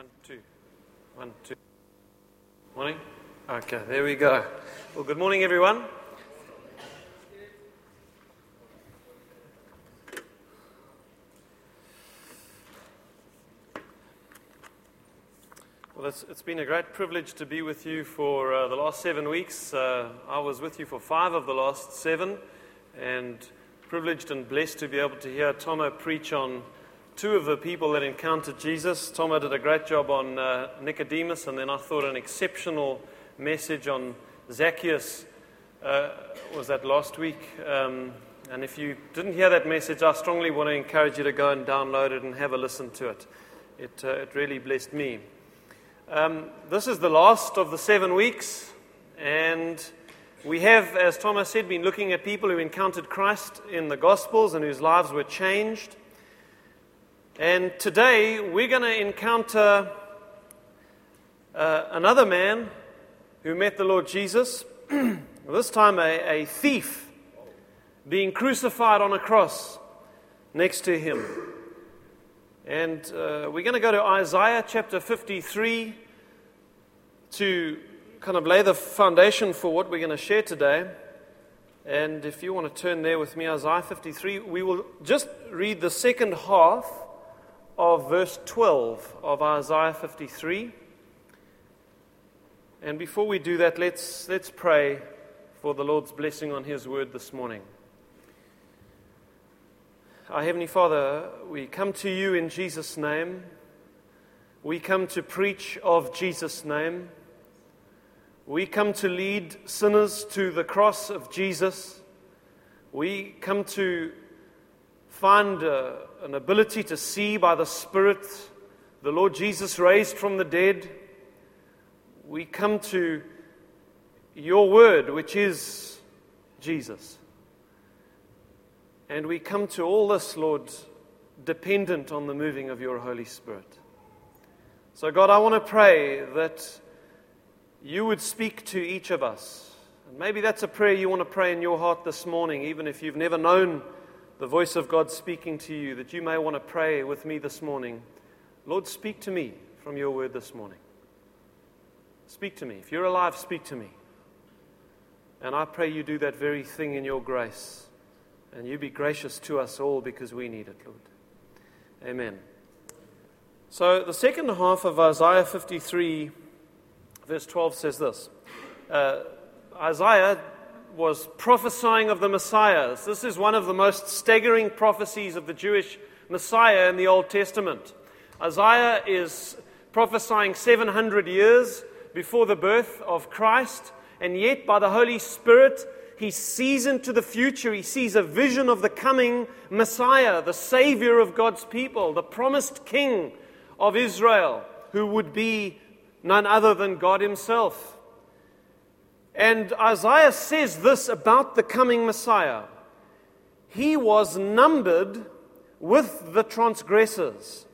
One, two. One, two. Morning? Okay, there we go. Well, good morning, everyone. Well, it's, it's been a great privilege to be with you for uh, the last seven weeks. Uh, I was with you for five of the last seven, and privileged and blessed to be able to hear Tomo preach on two of the people that encountered Jesus. Tomo did a great job on uh, Nicodemus, and then I thought an exceptional message on Zacchaeus uh, was that last week. Um, and if you didn't hear that message, I strongly want to encourage you to go and download it and have a listen to it. It, uh, it really blessed me. Um, this is the last of the seven weeks, and we have, as Thomas said, been looking at people who encountered Christ in the Gospels and whose lives were changed. And today we're going to encounter uh, another man who met the Lord Jesus, this time a, a thief being crucified on a cross next to him. And uh, we're going to go to Isaiah chapter 53 to kind of lay the foundation for what we're going to share today. And if you want to turn there with me, Isaiah 53, we will just read the second half of verse 12 of Isaiah 53. And before we do that, let's, let's pray for the Lord's blessing on His word this morning. Our Heavenly Father, we come to you in Jesus' name. We come to preach of Jesus' name. We come to lead sinners to the cross of Jesus. We come to find uh, an ability to see by the Spirit the Lord Jesus raised from the dead. We come to your word, which is Jesus. And we come to all this, Lord, dependent on the moving of your Holy Spirit. So, God, I want to pray that you would speak to each of us. And maybe that's a prayer you want to pray in your heart this morning, even if you've never known the voice of God speaking to you, that you may want to pray with me this morning. Lord, speak to me from your word this morning. Speak to me. If you're alive, speak to me. And I pray you do that very thing in your grace. And you be gracious to us all because we need it, Lord. Amen. So, the second half of Isaiah 53, verse 12, says this uh, Isaiah was prophesying of the Messiah. This is one of the most staggering prophecies of the Jewish Messiah in the Old Testament. Isaiah is prophesying 700 years before the birth of Christ, and yet by the Holy Spirit, he sees into the future. He sees a vision of the coming Messiah, the Savior of God's people, the promised King of Israel, who would be none other than God Himself. And Isaiah says this about the coming Messiah He was numbered with the transgressors,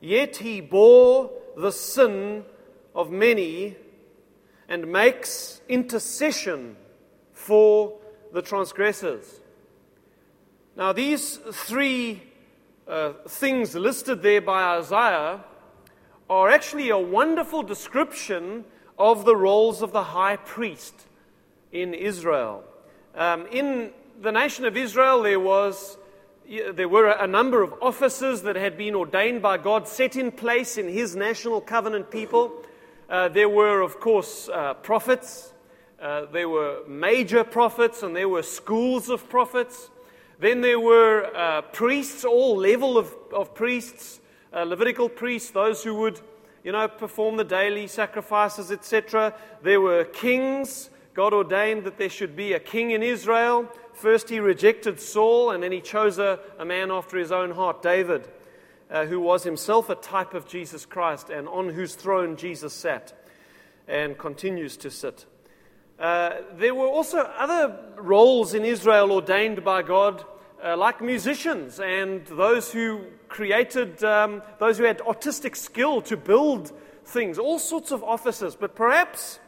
yet He bore the sin of many and makes intercession for the transgressors. Now, these three uh, things listed there by Isaiah are actually a wonderful description of the roles of the high priest in Israel. Um, in the nation of Israel, there was there were a number of offices that had been ordained by God, set in place in His national covenant people. Uh, there were, of course, uh, prophets. Uh, there were major prophets and there were schools of prophets. Then there were uh, priests, all level of, of priests, uh, Levitical priests, those who would, you know, perform the daily sacrifices, etc. There were kings. God ordained that there should be a king in Israel. First, he rejected Saul, and then he chose a, a man after his own heart, David, uh, who was himself a type of Jesus Christ and on whose throne Jesus sat and continues to sit. Uh, there were also other roles in Israel ordained by God, uh, like musicians and those who created, um, those who had artistic skill to build things, all sorts of offices. But perhaps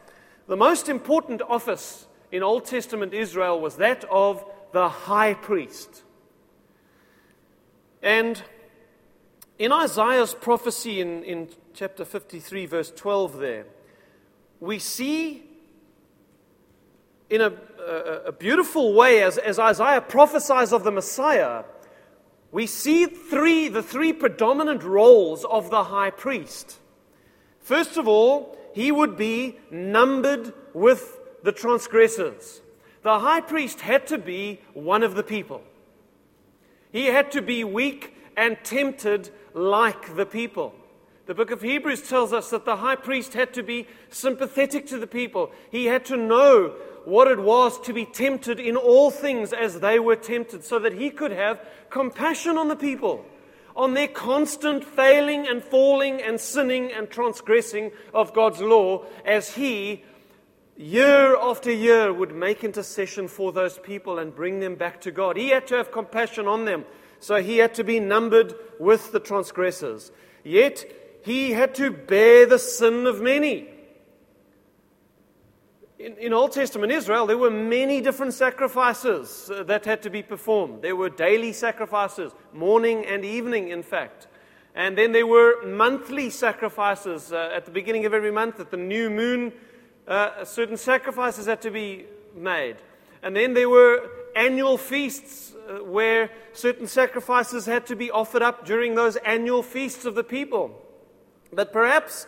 the most important office in Old Testament Israel was that of the high priest. And In Isaiah's prophecy in, in chapter 53, verse 12, there, we see in a, a, a beautiful way, as, as Isaiah prophesies of the Messiah, we see three, the three predominant roles of the high priest. First of all, he would be numbered with the transgressors. The high priest had to be one of the people. He had to be weak and tempted like the people. The book of Hebrews tells us that the high priest had to be sympathetic to the people. He had to know what it was to be tempted in all things as they were tempted, so that he could have compassion on the people, on their constant failing and falling and sinning and transgressing of God's law, as he, year after year, would make intercession for those people and bring them back to God. He had to have compassion on them, so he had to be numbered with the transgressors. Yet, he had to bear the sin of many. In, in, Old Testament Israel, there were many different sacrifices uh, that had to be performed. There were daily sacrifices, morning and evening, in fact. And then there were monthly sacrifices uh, at the beginning of every month, at the new moon, uh, certain sacrifices had to be made. And then there were annual feasts uh, where certain sacrifices had to be offered up during those annual feasts of the people. But perhaps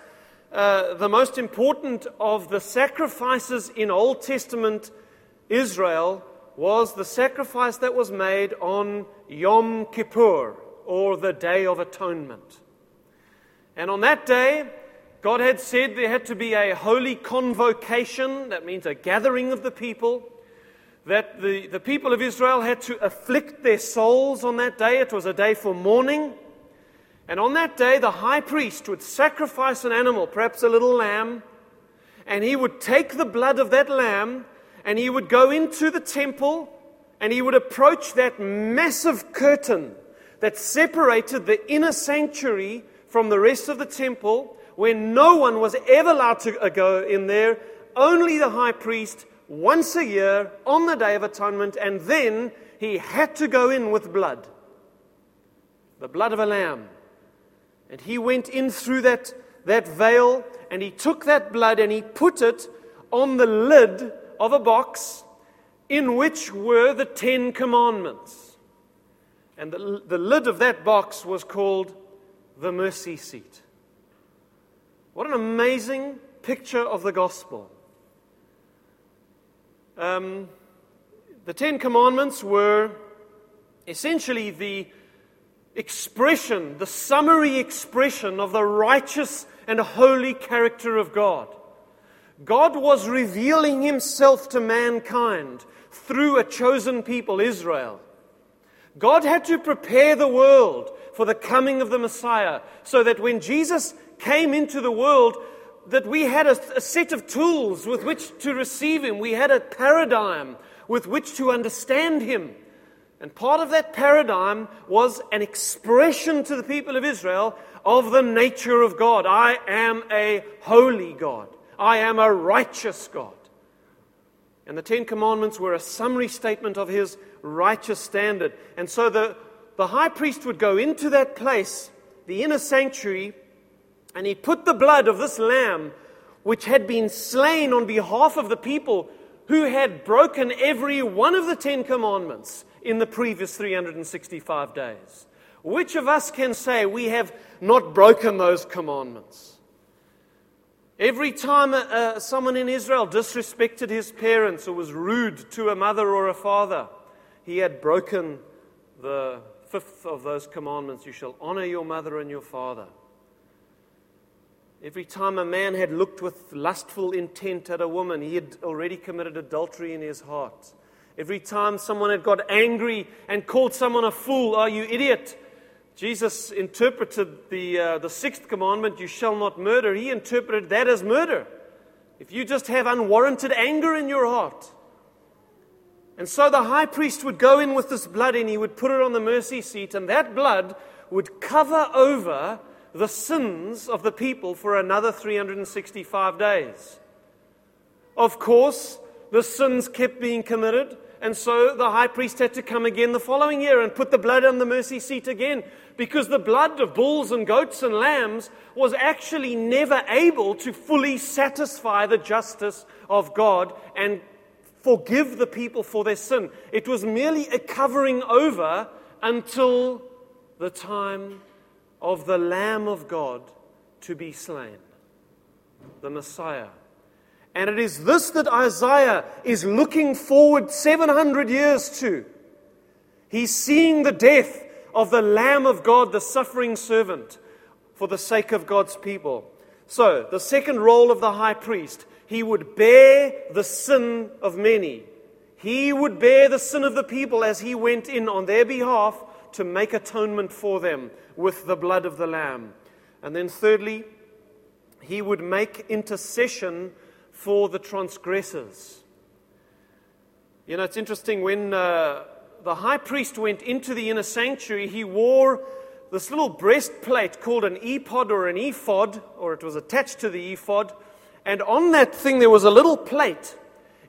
uh, the most important of the sacrifices in Old Testament Israel was the sacrifice that was made on Yom Kippur, or the Day of Atonement. And on that day, God had said there had to be a holy convocation, that means a gathering of the people, that the, the people of Israel had to afflict their souls on that day. It was a day for mourning. And on that day, the high priest would sacrifice an animal, perhaps a little lamb, and he would take the blood of that lamb and he would go into the temple and he would approach that massive curtain that separated the inner sanctuary from the rest of the temple, where no one was ever allowed to uh, go in there, only the high priest once a year on the Day of Atonement, and then he had to go in with blood the blood of a lamb. And he went in through that, that veil and he took that blood and he put it on the lid of a box in which were the Ten Commandments. And the, the lid of that box was called the mercy seat. What an amazing picture of the gospel. Um, the Ten Commandments were essentially the expression, the summary expression of the righteous and holy character of God. God was revealing himself to mankind through a chosen people, Israel. God had to prepare the world for the coming of the Messiah so that when Jesus came into the world, that we had a, a set of tools with which to receive him. We had a paradigm with which to understand him. And part of that paradigm was an expression to the people of Israel of the nature of God. I am a holy God. I am a righteous God. And the Ten Commandments were a summary statement of his righteous standard. And so the, the high priest would go into that place, the inner sanctuary, and he put the blood of this lamb, which had been slain on behalf of the people who had broken every one of the Ten Commandments in the previous 365 days? Which of us can say we have not broken those commandments? Every time uh, someone in Israel disrespected his parents or was rude to a mother or a father, he had broken the fifth of those commandments you shall honor your mother and your father. Every time a man had looked with lustful intent at a woman, he had already committed adultery in his heart. Every time someone had got angry and called someone a fool, are you idiot? Jesus interpreted the, uh, the sixth commandment, you shall not murder. He interpreted that as murder. If you just have unwarranted anger in your heart. And so the high priest would go in with this blood and he would put it on the mercy seat, and that blood would cover over the sins of the people for another 365 days. Of course, the sins kept being committed And so the high priest had to come again the following year and put the blood on the mercy seat again because the blood of bulls and goats and lambs was actually never able to fully satisfy the justice of God and forgive the people for their sin. It was merely a covering over until the time of the Lamb of God to be slain, the Messiah. And it is this that Isaiah is looking forward 700 years to. He's seeing the death of the Lamb of God, the suffering servant, for the sake of God's people. So, the second role of the high priest, he would bear the sin of many. He would bear the sin of the people as he went in on their behalf to make atonement for them with the blood of the Lamb. And then, thirdly, he would make intercession for the transgressors. You know, it's interesting when uh, the high priest went into the inner sanctuary, he wore this little breastplate called an ephod or an ephod, or it was attached to the ephod. And on that thing, there was a little plate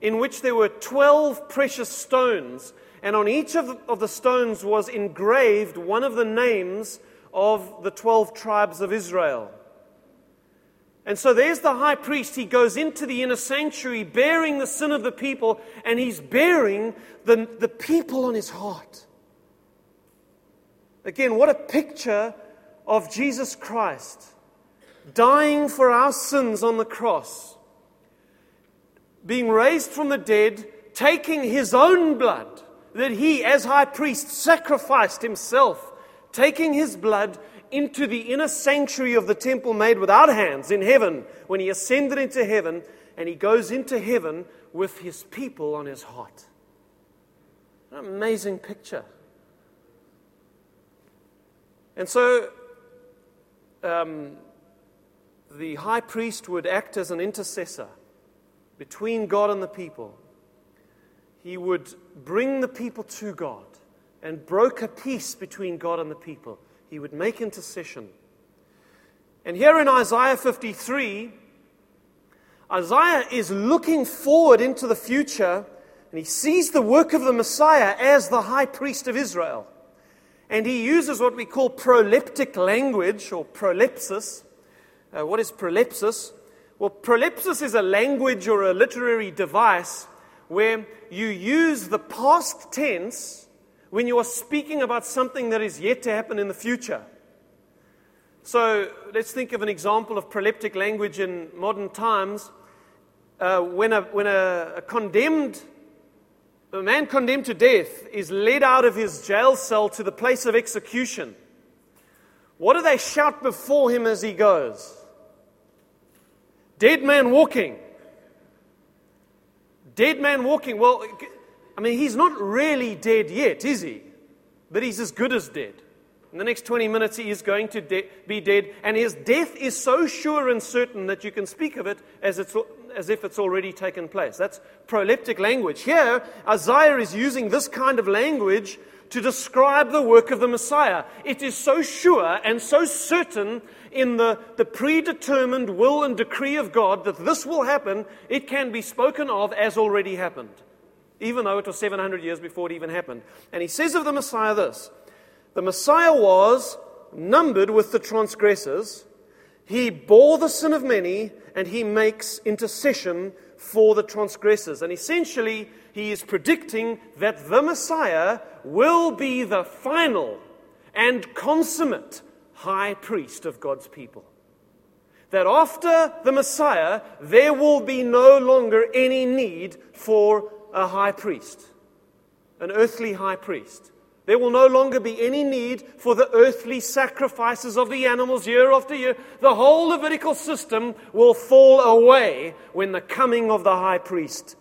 in which there were 12 precious stones. And on each of the, of the stones was engraved one of the names of the 12 tribes of Israel. And so there's the high priest. He goes into the inner sanctuary bearing the sin of the people, and he's bearing the, the people on his heart. Again, what a picture of Jesus Christ dying for our sins on the cross, being raised from the dead, taking his own blood that he, as high priest, sacrificed himself, taking his blood into the inner sanctuary of the temple made without hands in heaven when he ascended into heaven and he goes into heaven with his people on his heart. An amazing picture. And so um, the high priest would act as an intercessor between God and the people. He would bring the people to God and broker peace between God and the people. He would make intercession. And here in Isaiah 53, Isaiah is looking forward into the future and he sees the work of the Messiah as the high priest of Israel. And he uses what we call proleptic language or prolepsis. Uh, what is prolepsis? Well, prolepsis is a language or a literary device where you use the past tense when you are speaking about something that is yet to happen in the future. So let's think of an example of proleptic language in modern times. Uh, when a, when a, a condemned, a man condemned to death is led out of his jail cell to the place of execution, what do they shout before him as he goes? Dead man walking. Dead man walking. Well, I mean, he's not really dead yet, is he? But he's as good as dead. In the next 20 minutes, he is going to de- be dead, and his death is so sure and certain that you can speak of it as, it's, as if it's already taken place. That's proleptic language. Here, Isaiah is using this kind of language to describe the work of the Messiah. It is so sure and so certain in the, the predetermined will and decree of God that this will happen, it can be spoken of as already happened even though it was 700 years before it even happened. And he says of the Messiah this The Messiah was numbered with the transgressors, he bore the sin of many, and he makes intercession for the transgressors. And essentially, he is predicting that the Messiah will be the final and consummate high priest of God's people. That after the Messiah, there will be no longer any need for a high priest, an earthly high priest. There will no longer be any need for the earthly sacrifices of the animals year after year. The whole Levitical system will fall away when the coming of the high priest,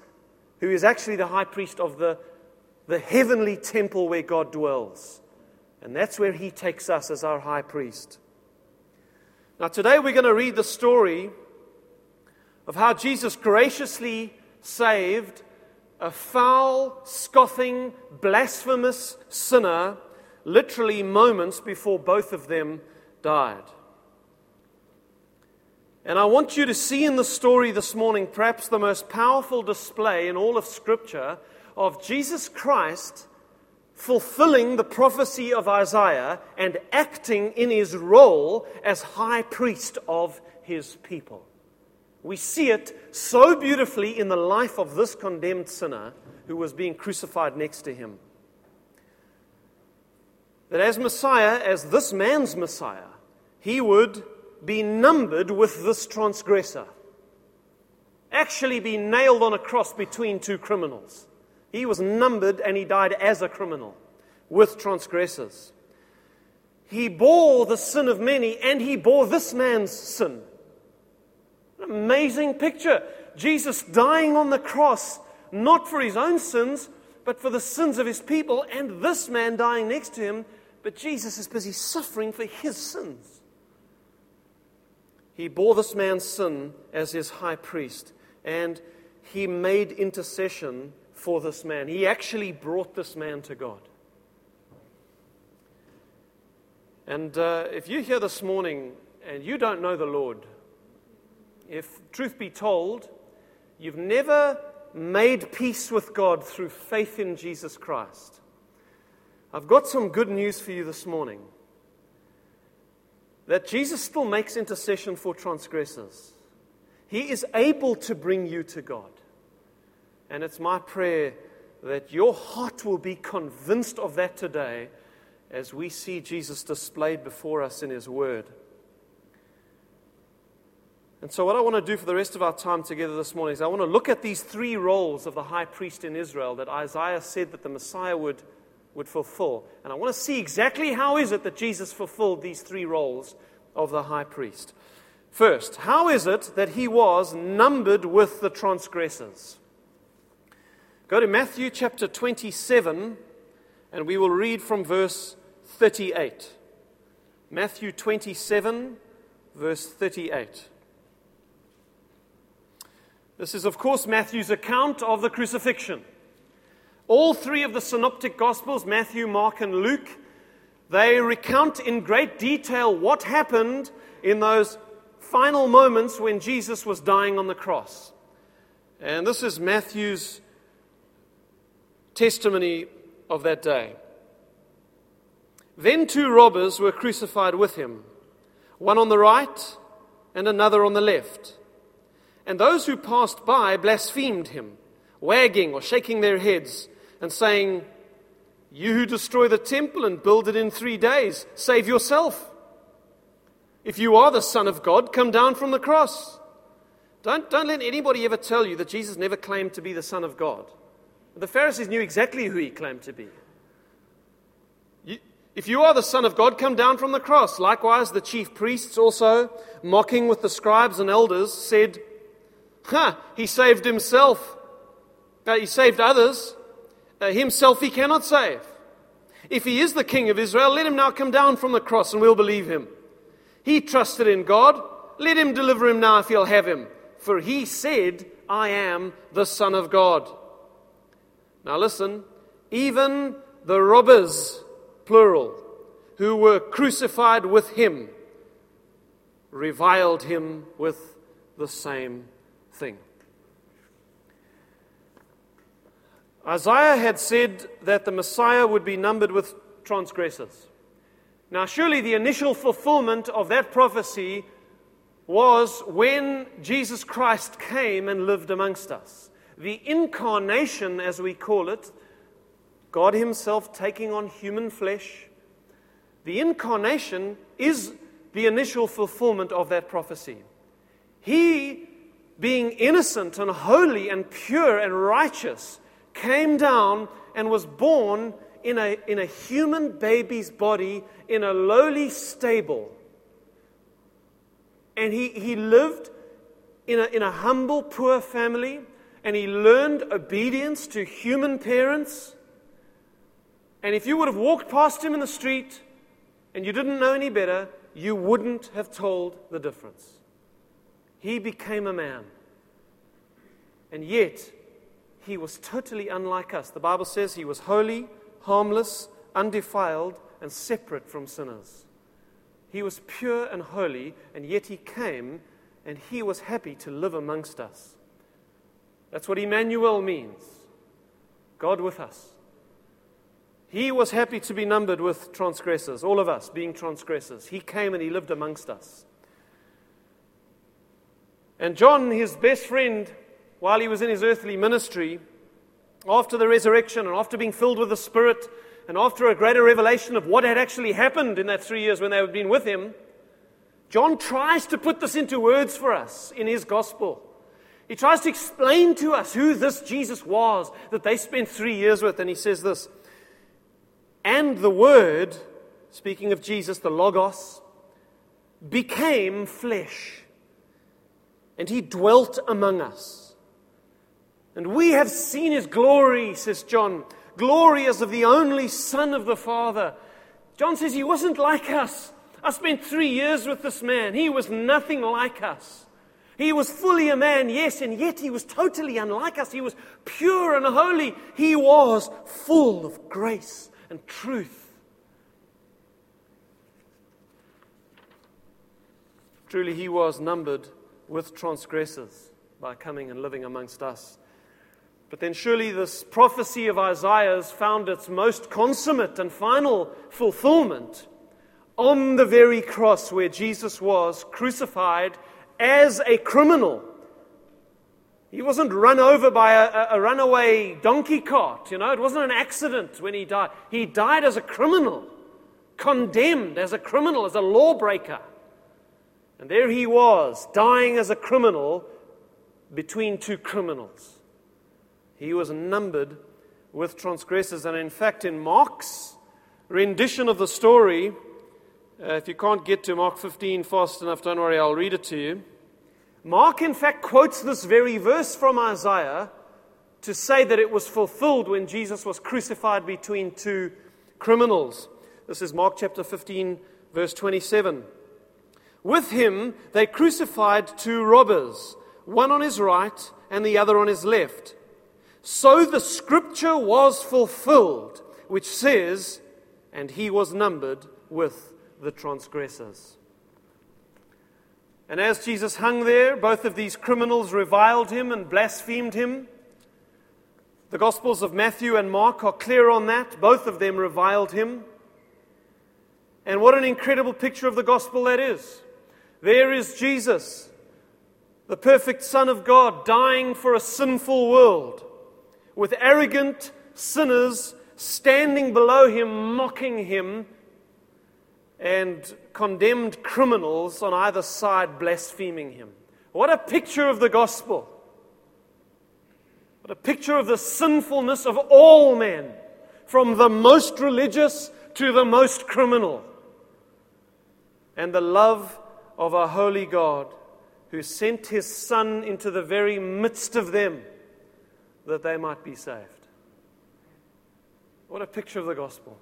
who is actually the high priest of the, the heavenly temple where God dwells. And that's where he takes us as our high priest. Now, today we're going to read the story of how Jesus graciously saved a foul, scoffing, blasphemous sinner literally moments before both of them died. And I want you to see in the story this morning perhaps the most powerful display in all of Scripture of Jesus Christ fulfilling the prophecy of Isaiah and acting in his role as high priest of his people. We see it so beautifully in the life of this condemned sinner who was being crucified next to him. That as Messiah, as this man's Messiah, he would be numbered with this transgressor. Actually, be nailed on a cross between two criminals. He was numbered and he died as a criminal with transgressors. He bore the sin of many and he bore this man's sin. Amazing picture. Jesus dying on the cross, not for his own sins, but for the sins of his people, and this man dying next to him. But Jesus is busy suffering for his sins. He bore this man's sin as his high priest, and he made intercession for this man. He actually brought this man to God. And uh, if you're here this morning and you don't know the Lord, if truth be told, you've never made peace with God through faith in Jesus Christ, I've got some good news for you this morning. That Jesus still makes intercession for transgressors. He is able to bring you to God. And it's my prayer that your heart will be convinced of that today as we see Jesus displayed before us in His Word. And so, what I want to do for the rest of our time together this morning is I want to look at these three roles of the high priest in Israel that Isaiah said that the Messiah would, would fulfill. And I want to see exactly how is it that Jesus fulfilled these three roles of the high priest. First, how is it that he was numbered with the transgressors? Go to Matthew chapter 27, and we will read from verse 38. Matthew 27, verse 38. This is, of course, Matthew's account of the crucifixion. All three of the synoptic gospels, Matthew, Mark, and Luke, they recount in great detail what happened in those final moments when Jesus was dying on the cross. And this is Matthew's testimony of that day. Then two robbers were crucified with him, one on the right and another on the left. And those who passed by blasphemed him, wagging or shaking their heads and saying, You who destroy the temple and build it in three days, save yourself. If you are the Son of God, come down from the cross. Don't, don't let anybody ever tell you that Jesus never claimed to be the Son of God. The Pharisees knew exactly who he claimed to be. if you are the Son of God, come down from the cross. Likewise, the chief priests also, mocking with the scribes and elders, said, Ha, he saved himself. Uh, he saved others. Uh, himself he cannot save. If he is the King of Israel, let him now come down from the cross and we'll believe him. He trusted in God. Let him deliver him now if he'll have him. For he said, I am the Son of God. Now listen, even the robbers, plural, who were crucified with him, reviled him with the same thing. Isaiah had said that the Messiah would be numbered with transgressors. Now, surely the initial fulfillment of that prophecy was when Jesus Christ came and lived amongst us the incarnation, as we call it, God Himself taking on human flesh, the incarnation is the initial fulfillment of that prophecy. He, being innocent and holy and pure and righteous, came down and was born in a, in a human baby's body in a lowly stable. And he, he lived in a, in a humble, poor family and he learned obedience to human parents. And if you would have walked past him in the street and you didn't know any better, you wouldn't have told the difference. He became a man. And yet, he was totally unlike us. The Bible says he was holy, harmless, undefiled, and separate from sinners. He was pure and holy, and yet he came and he was happy to live amongst us. That's what Emmanuel means. God with us. He was happy to be numbered with transgressors, all of us being transgressors. He came and he lived amongst us. And John, his best friend, while he was in his earthly ministry, after the resurrection and after being filled with the Spirit and after a greater revelation of what had actually happened in that three years when they had been with him, John tries to put this into words for us in his gospel. He tries to explain to us who this Jesus was that they spent three years with. And he says this And the Word, speaking of Jesus, the Logos, became flesh. And he dwelt among us. And we have seen his glory, says John. Glory as of the only Son of the Father. John says he wasn't like us. I spent three years with this man. He was nothing like us. He was fully a man, yes, and yet he was totally unlike us. He was pure and holy. He was full of grace and truth. Truly, he was numbered with transgressors by coming and living amongst us. But then, surely, this prophecy of Isaiah's found its most consummate and final fulfillment on the very cross where Jesus was crucified as a criminal. He wasn't run over by a, a, runaway donkey cart, you know, it wasn't an accident when he died. He died as a criminal, condemned as a criminal, as a lawbreaker. And there he was, dying as a criminal between two criminals. He was numbered with transgressors. And in fact, in Mark's rendition of the story, uh, if you can't get to Mark 15 fast enough, don't worry, I'll read it to you. Mark, in fact, quotes this very verse from Isaiah to say that it was fulfilled when Jesus was crucified between two criminals. This is Mark chapter 15, verse 27. With him they crucified two robbers, one on his right and the other on his left. So the scripture was fulfilled, which says, And he was numbered with the transgressors. And as Jesus hung there, both of these criminals reviled him and blasphemed him. The Gospels of Matthew and Mark are clear on that. Both of them reviled him. And what an incredible picture of the gospel that is. There is Jesus, the perfect Son of God, dying for a sinful world, with arrogant sinners standing below him, mocking him, and condemned criminals on either side blaspheming him. What a picture of the gospel! What a picture of the sinfulness of all men, from the most religious to the most criminal. And the love of a holy God who sent his Son into the very midst of them that they might be saved. What a picture of the gospel.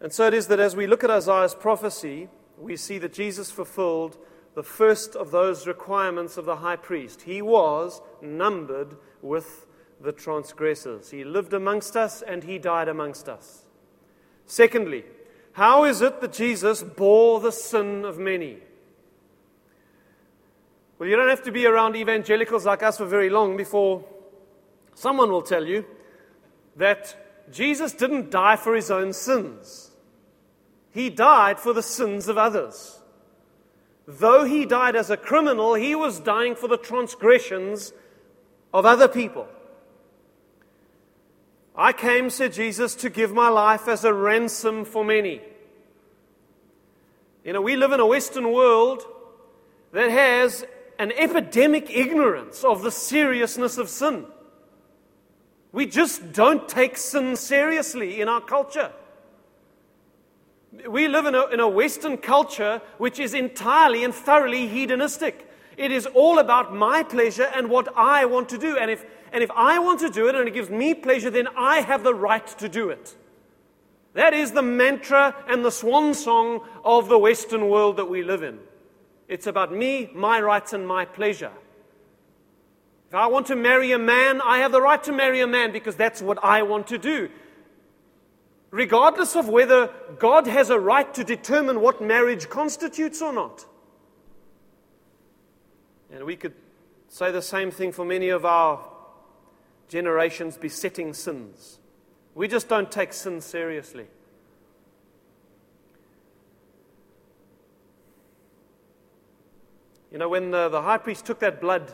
And so it is that as we look at Isaiah's prophecy, we see that Jesus fulfilled the first of those requirements of the high priest. He was numbered with the transgressors. He lived amongst us and he died amongst us. Secondly, how is it that Jesus bore the sin of many? Well, you don't have to be around evangelicals like us for very long before someone will tell you that Jesus didn't die for his own sins. He died for the sins of others. Though he died as a criminal, he was dying for the transgressions of other people. I came, said Jesus, to give my life as a ransom for many. You know, we live in a Western world that has an epidemic ignorance of the seriousness of sin. We just don't take sin seriously in our culture. We live in a, in a Western culture which is entirely and thoroughly hedonistic. It is all about my pleasure and what I want to do. And if, and if I want to do it and it gives me pleasure, then I have the right to do it. That is the mantra and the swan song of the Western world that we live in. It's about me, my rights, and my pleasure. If I want to marry a man, I have the right to marry a man because that's what I want to do regardless of whether God has a right to determine what marriage constitutes or not. And we could say the same thing for many of our generations besetting sins. We just don't take sin seriously. You know, when the, the high priest took that blood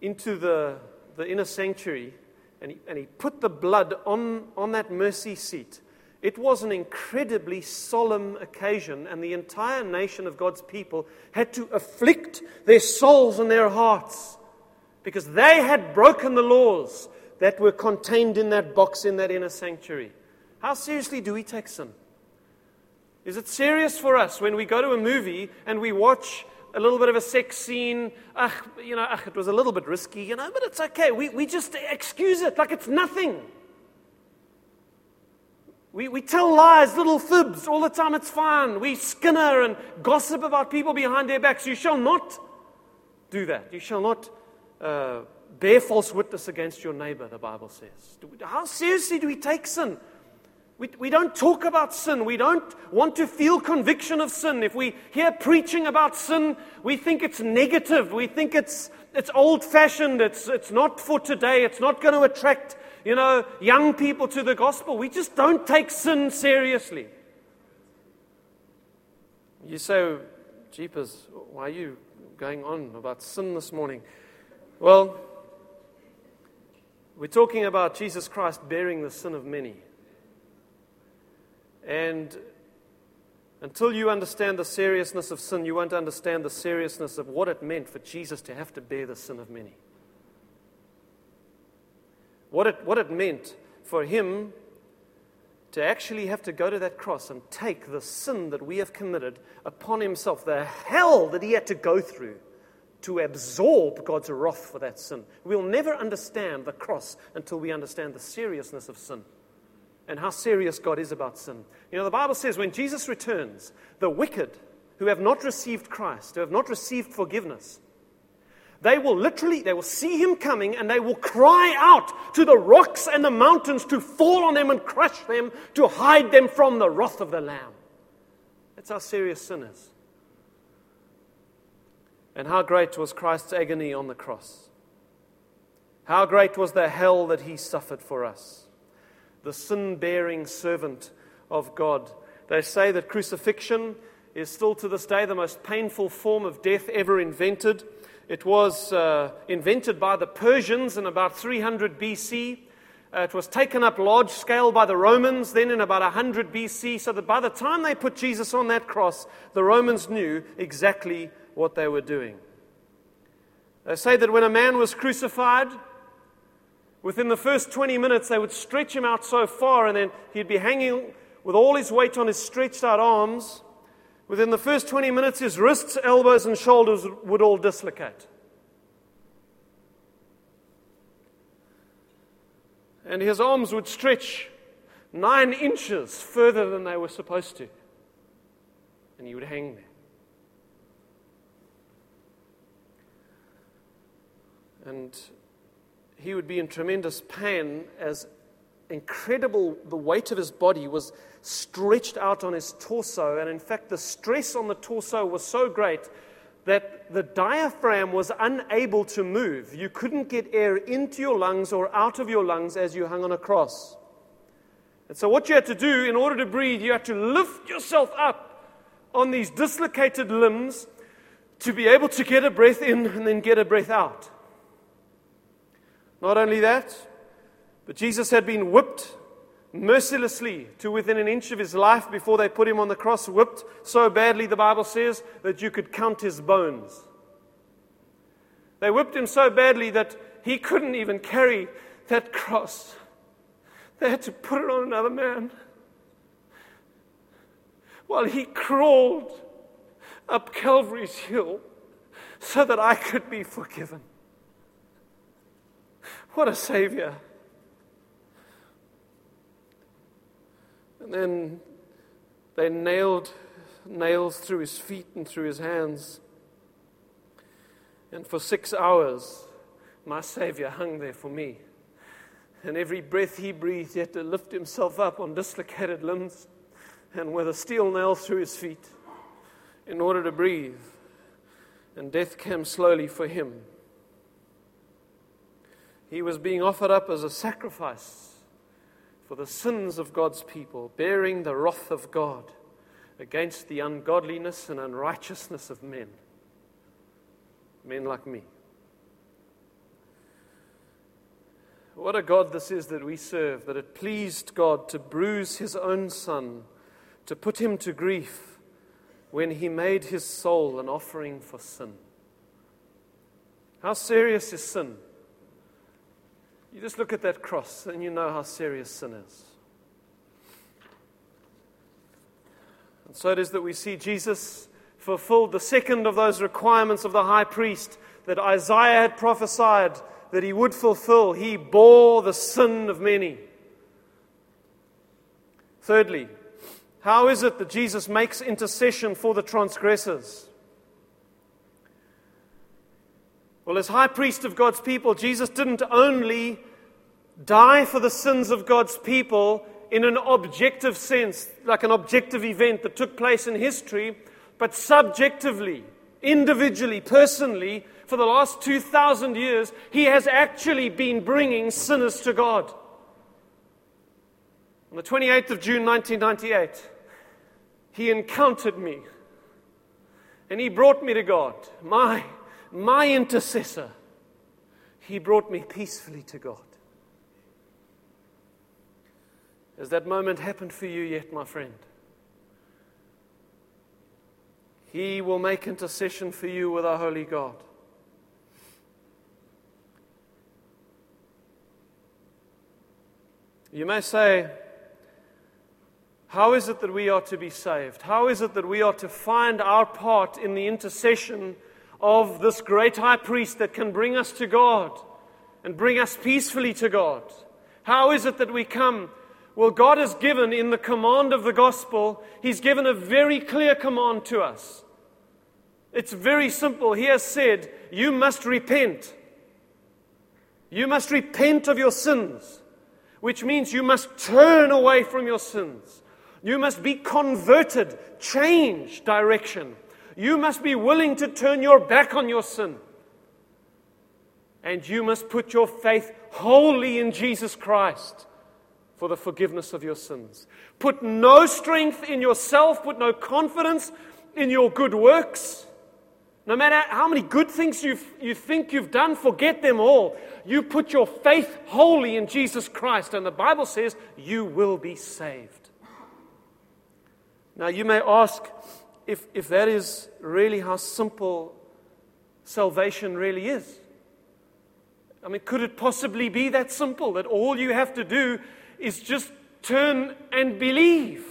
into the, the inner sanctuary and he, and he put the blood on, on that mercy seat, it was an incredibly solemn occasion, and the entire nation of God's people had to afflict their souls and their hearts because they had broken the laws that were contained in that box in that inner sanctuary. How seriously do we take sin? Is it serious for us when we go to a movie and we watch a little bit of a sex scene. Ach, you know, ach, it was a little bit risky, you know, but it's okay. We, we just excuse it like it's nothing. We, we tell lies, little fibs all the time, it's fine. We skinner and gossip about people behind their backs. You shall not do that. You shall not uh, bear false witness against your neighbor, the Bible says. How seriously do we take sin? We, we don't talk about sin. We don't want to feel conviction of sin. If we hear preaching about sin, we think it's negative. We think it's, it's old fashioned. It's, it's not for today. It's not going to attract, you know, young people to the gospel. We just don't take sin seriously. You say, Jeepers, why are you going on about sin this morning? Well, we're talking about Jesus Christ bearing the sin of many. And until you understand the seriousness of sin, you won't understand the seriousness of what it meant for Jesus to have to bear the sin of many. What it, what it meant for him to actually have to go to that cross and take the sin that we have committed upon himself, the hell that he had to go through to absorb God's wrath for that sin. We'll never understand the cross until we understand the seriousness of sin and how serious God is about sin. You know, the Bible says when Jesus returns, the wicked who have not received Christ, who have not received forgiveness, they will literally they will see him coming and they will cry out to the rocks and the mountains to fall on them and crush them to hide them from the wrath of the lamb. That's how serious sin is. And how great was christ's agony on the cross. How great was the hell that he suffered for us the sin bearing servant of God. They say that crucifixion is still to this day the most painful form of death ever invented. It was uh, invented by the Persians in about 300 BC. Uh, it was taken up large scale by the Romans then in about 100 BC, so that by the time they put Jesus on that cross, the Romans knew exactly what they were doing. They say that when a man was crucified, Within the first 20 minutes, they would stretch him out so far, and then he'd be hanging with all his weight on his stretched out arms. Within the first 20 minutes, his wrists, elbows, and shoulders would all dislocate. And his arms would stretch nine inches further than they were supposed to. And he would hang there. And he would be in tremendous pain as incredible the weight of his body was stretched out on his torso. And in fact the stress on the torso was so great that the diaphragm was unable to move. You couldn't get air into your lungs or out of your lungs as you hung on a cross. And so what you had to do in order to breathe you had to lift yourself up on these dislocated limbs to be able to get a breath in and then get a breath out not only that, but Jesus had been whipped mercilessly to within an inch of his life before they put him on the cross, whipped so badly, the Bible says, that you could count his bones. They whipped him so badly that he couldn't even carry that cross. They had to put it on another man while he crawled up Calvary's hill so that I could be forgiven. What a Savior. And then they nailed nails through his feet and through his hands. And for six hours, my Savior hung there for me. And every breath he breathed, he had to lift himself up on dislocated limbs and with a steel nail through his feet in order to breathe. And death came slowly for him. He was being offered up as a sacrifice for the sins of God's people, bearing the wrath of God against the ungodliness and unrighteousness of men. Men like me. What a God this is that we serve, that it pleased God to bruise his own Son, to put him to grief when he made his soul an offering for sin. How serious is sin? You just look at that cross and you know how serious sin is. And so it is that we see Jesus fulfilled the second of those requirements of the high priest that Isaiah had prophesied that he would fulfill. He bore the sin of many. Thirdly, how is it that Jesus makes intercession for the transgressors? Well, as high priest of God's people, Jesus didn't only die for the sins of God's people in an objective sense, like an objective event that took place in history, but subjectively, individually, personally, for the last 2,000 years, he has actually been bringing sinners to God. On the 28th of June 1998, he encountered me and he brought me to God. My my intercessor, he brought me peacefully to God. Has that moment happened for you yet, my friend? He will make intercession for you with our holy God. You may say, How is it that we are to be saved? How is it that we are to find our part in the intercession of this great high priest that can bring us to God and bring us peacefully to God. How is it that we come? Well, God has given in the command of the gospel, He's given a very clear command to us. It's very simple. He has said, You must repent. You must repent of your sins, which means you must turn away from your sins. You must be converted, change direction. You must be willing to turn your back on your sin. And you must put your faith wholly in Jesus Christ for the forgiveness of your sins. Put no strength in yourself, put no confidence in your good works. No matter how many good things you you think you've done, forget them all. You put your faith wholly in Jesus Christ, and the Bible says you will be saved. Now, you may ask, if, if that is really how simple salvation really is. I mean, could it possibly be that simple that all you have to do is just turn and believe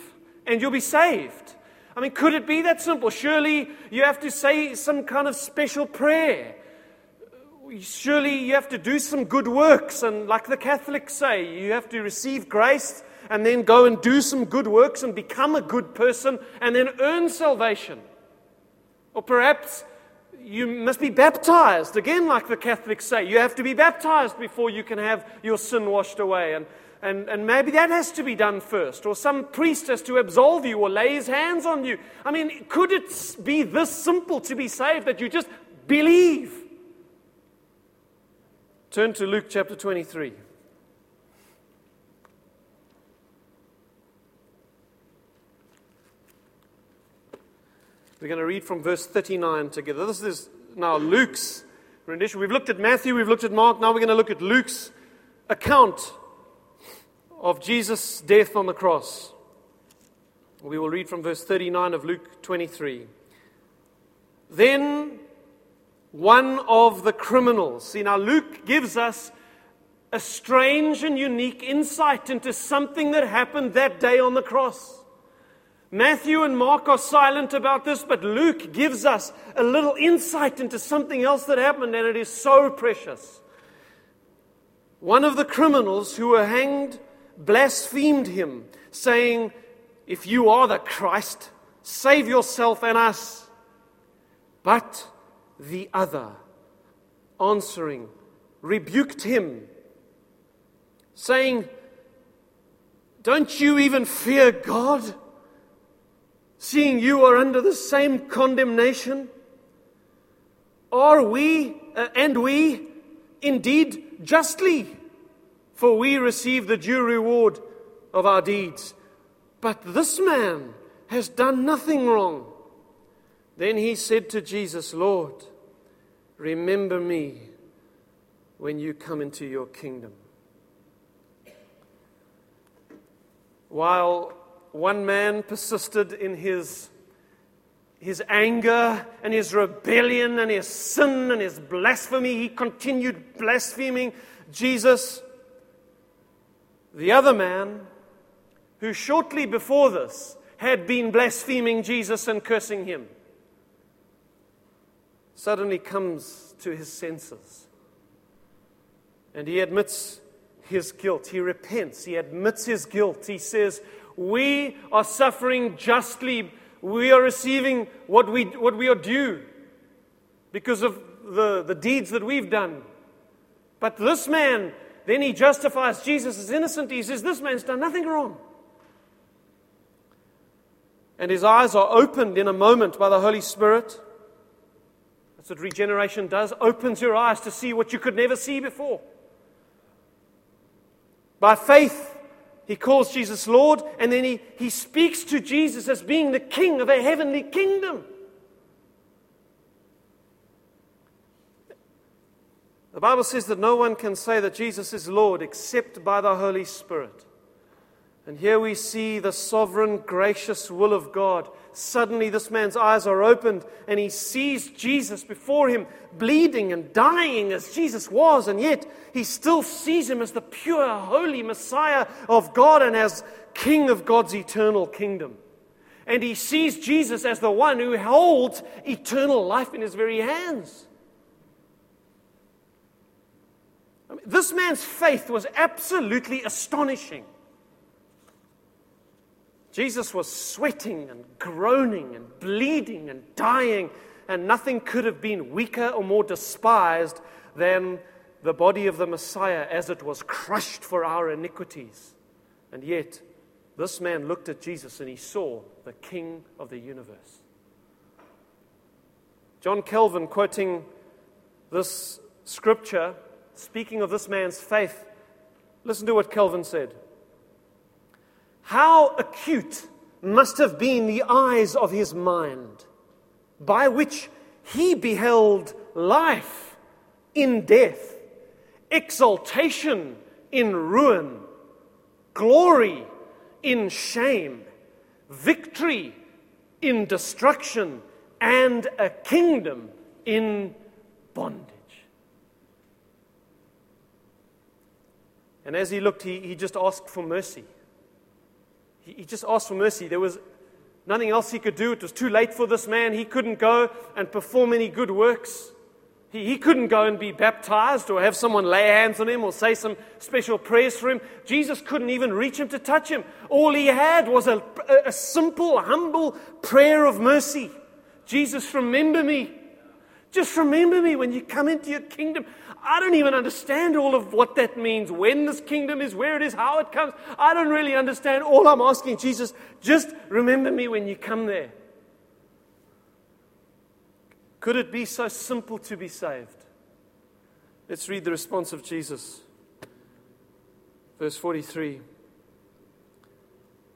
and you'll be saved? I mean, could it be that simple? Surely you have to say some kind of special prayer. Surely you have to do some good works. And like the Catholics say, you have to receive grace and then go and do some good works and become a good person and then earn salvation. Or perhaps you must be baptized. Again, like the Catholics say, you have to be baptized before you can have your sin washed away. And, and, and maybe that has to be done first. Or some priest has to absolve you or lay his hands on you. I mean, could it be this simple to be saved that you just believe? Turn to Luke chapter 23. We're going to read from verse 39 together. This is now Luke's rendition. We've looked at Matthew, we've looked at Mark, now we're going to look at Luke's account of Jesus' death on the cross. We will read from verse 39 of Luke 23. Then one of the criminals. See, now Luke gives us a strange and unique insight into something that happened that day on the cross. Matthew and Mark are silent about this, but Luke gives us a little insight into something else that happened, and it is so precious. One of the criminals who were hanged blasphemed him, saying, If you are the Christ, save yourself and us. But the other, answering, rebuked him, saying, Don't you even fear God? Seeing you are under the same condemnation? Are we, uh, and we, indeed justly, for we receive the due reward of our deeds. But this man has done nothing wrong. Then he said to Jesus, Lord, remember me when you come into your kingdom. While one man persisted in his, his anger and his rebellion and his sin and his blasphemy, he continued blaspheming Jesus. The other man, who shortly before this had been blaspheming Jesus and cursing him, suddenly comes to his senses. And he admits his guilt. He repents. He admits his guilt. He says, We are suffering justly. We are receiving what we, what we are due because of the, the deeds that we've done. But this man, then he justifies Jesus as innocent. He says, This man's done nothing wrong. And his eyes are opened in a moment by the Holy Spirit. That's what regeneration does, opens your eyes to see what you could never see before. By faith, he calls Jesus Lord, and then he, he speaks to Jesus as being the king of a heavenly kingdom. The Bible says that no one can say that Jesus is Lord except by the Holy Spirit. And here we see the sovereign, gracious will of God. Suddenly, this man's eyes are opened and he sees Jesus before him, bleeding and dying as Jesus was, and yet he still sees him as the pure, holy Messiah of God and as King of God's eternal kingdom. And he sees Jesus as the one who holds eternal life in his very hands. I mean, this man's faith was absolutely astonishing. Jesus was sweating and groaning and bleeding and dying, and nothing could have been weaker or more despised than the body of the Messiah as it was crushed for our iniquities. And yet, this man looked at Jesus and he saw the King of the universe. John Calvin, quoting this scripture, speaking of this man's faith, listen to what Calvin said. How acute must have been the eyes of his mind, by which he beheld life in death, exaltation in ruin, glory in shame, victory in destruction, and a kingdom in bondage. And as he looked, he, he just asked for mercy. He, just asked for mercy. There was nothing else he could do. It was too late for this man. He couldn't go and perform any good works. He, he couldn't go and be baptized or have someone lay hands on him or say some special prayers for him. Jesus couldn't even reach him to touch him. All he had was a, a simple, humble prayer of mercy. Jesus, remember me. Just remember me when you come into your kingdom. I don't even understand all of what that means, when this kingdom is, where it is, how it comes. I don't really understand. All I'm asking, Jesus, just remember me when you come there. Could it be so simple to be saved? Let's read the response of Jesus. Verse 43.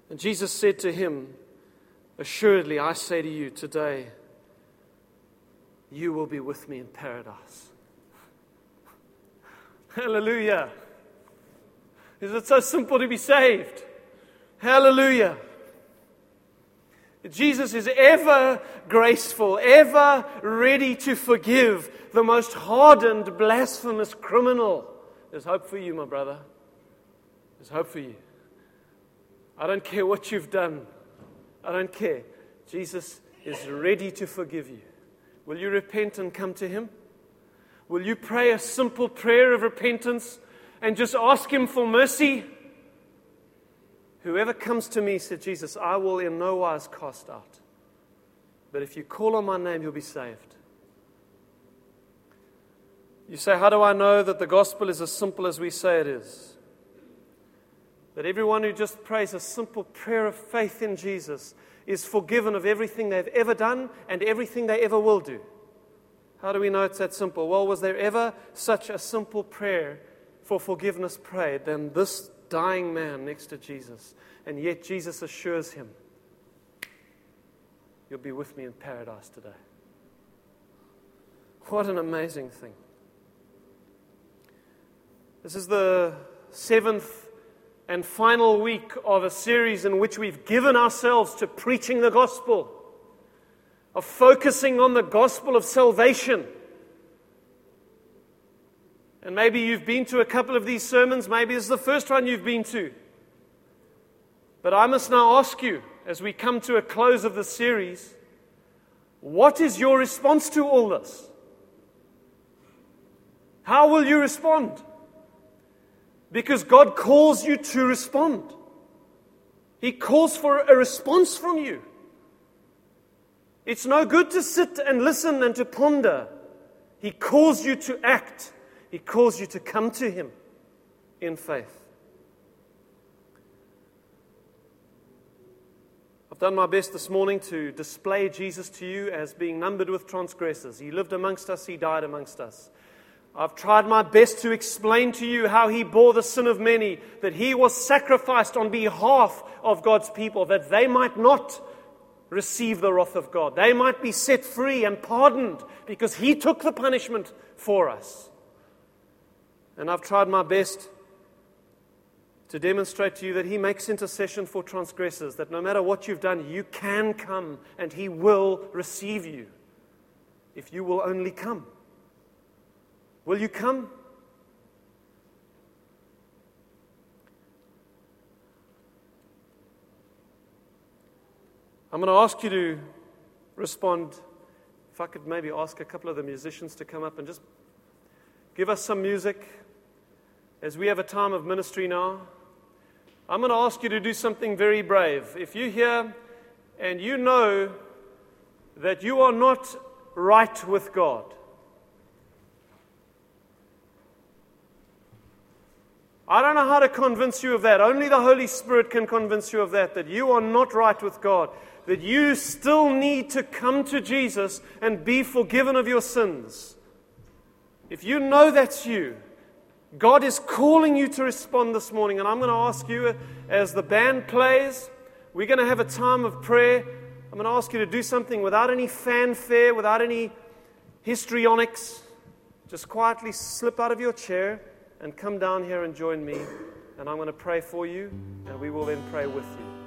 And Jesus said to him, Assuredly, I say to you today, you will be with me in paradise. Hallelujah. Is it so simple to be saved? Hallelujah. Jesus is ever graceful, ever ready to forgive the most hardened, blasphemous criminal. There's hope for you, my brother. There's hope for you. I don't care what you've done, I don't care. Jesus is ready to forgive you. Will you repent and come to Him? Will you pray a simple prayer of repentance and just ask Him for mercy? Whoever comes to me, said Jesus, I will in no wise cast out. But if you call on my name, you'll be saved. You say, How do I know that the gospel is as simple as we say it is? That everyone who just prays a simple prayer of faith in Jesus is forgiven of everything they've ever done and everything they ever will do. How do we know it's that simple? Well, was there ever such a simple prayer for forgiveness prayed than this dying man next to Jesus. And yet Jesus assures him, You'll be with me in paradise today. What an amazing thing. This is the seventh and final week of a series in which we've given ourselves to preaching the gospel, of focusing on the gospel of salvation. And maybe you've been to a couple of these sermons, maybe this is the first one you've been to. But I must now ask you, as we come to a close of the series, what is your response to all this? How will you respond? Because God calls you to respond. He calls for a response from you. It's no good to sit and listen and to ponder. He calls you to act. He calls you to come to Him in faith. I've done my best this morning to display Jesus to you as being numbered with transgressors. He lived amongst us, He died amongst us. I've tried my best to explain to you how he bore the sin of many, that he was sacrificed on behalf of God's people, that they might not receive the wrath of God. They might be set free and pardoned because he took the punishment for us. And I've tried my best to demonstrate to you that he makes intercession for transgressors, that no matter what you've done, you can come and he will receive you if you will only come. Will you come? I'm going to ask you to respond. If I could maybe ask a couple of the musicians to come up and just give us some music as we have a time of ministry now. I'm going to ask you to do something very brave. If you're here and you know that you are not right with God, I don't know how to convince you of that. Only the Holy Spirit can convince you of that, that you are not right with God, that you still need to come to Jesus and be forgiven of your sins. If you know that's you, God is calling you to respond this morning. And I'm going to ask you, as the band plays, we're going to have a time of prayer. I'm going to ask you to do something without any fanfare, without any histrionics. Just quietly slip out of your chair and come down here and join me. And I'm going to pray for you, and we will then pray with you.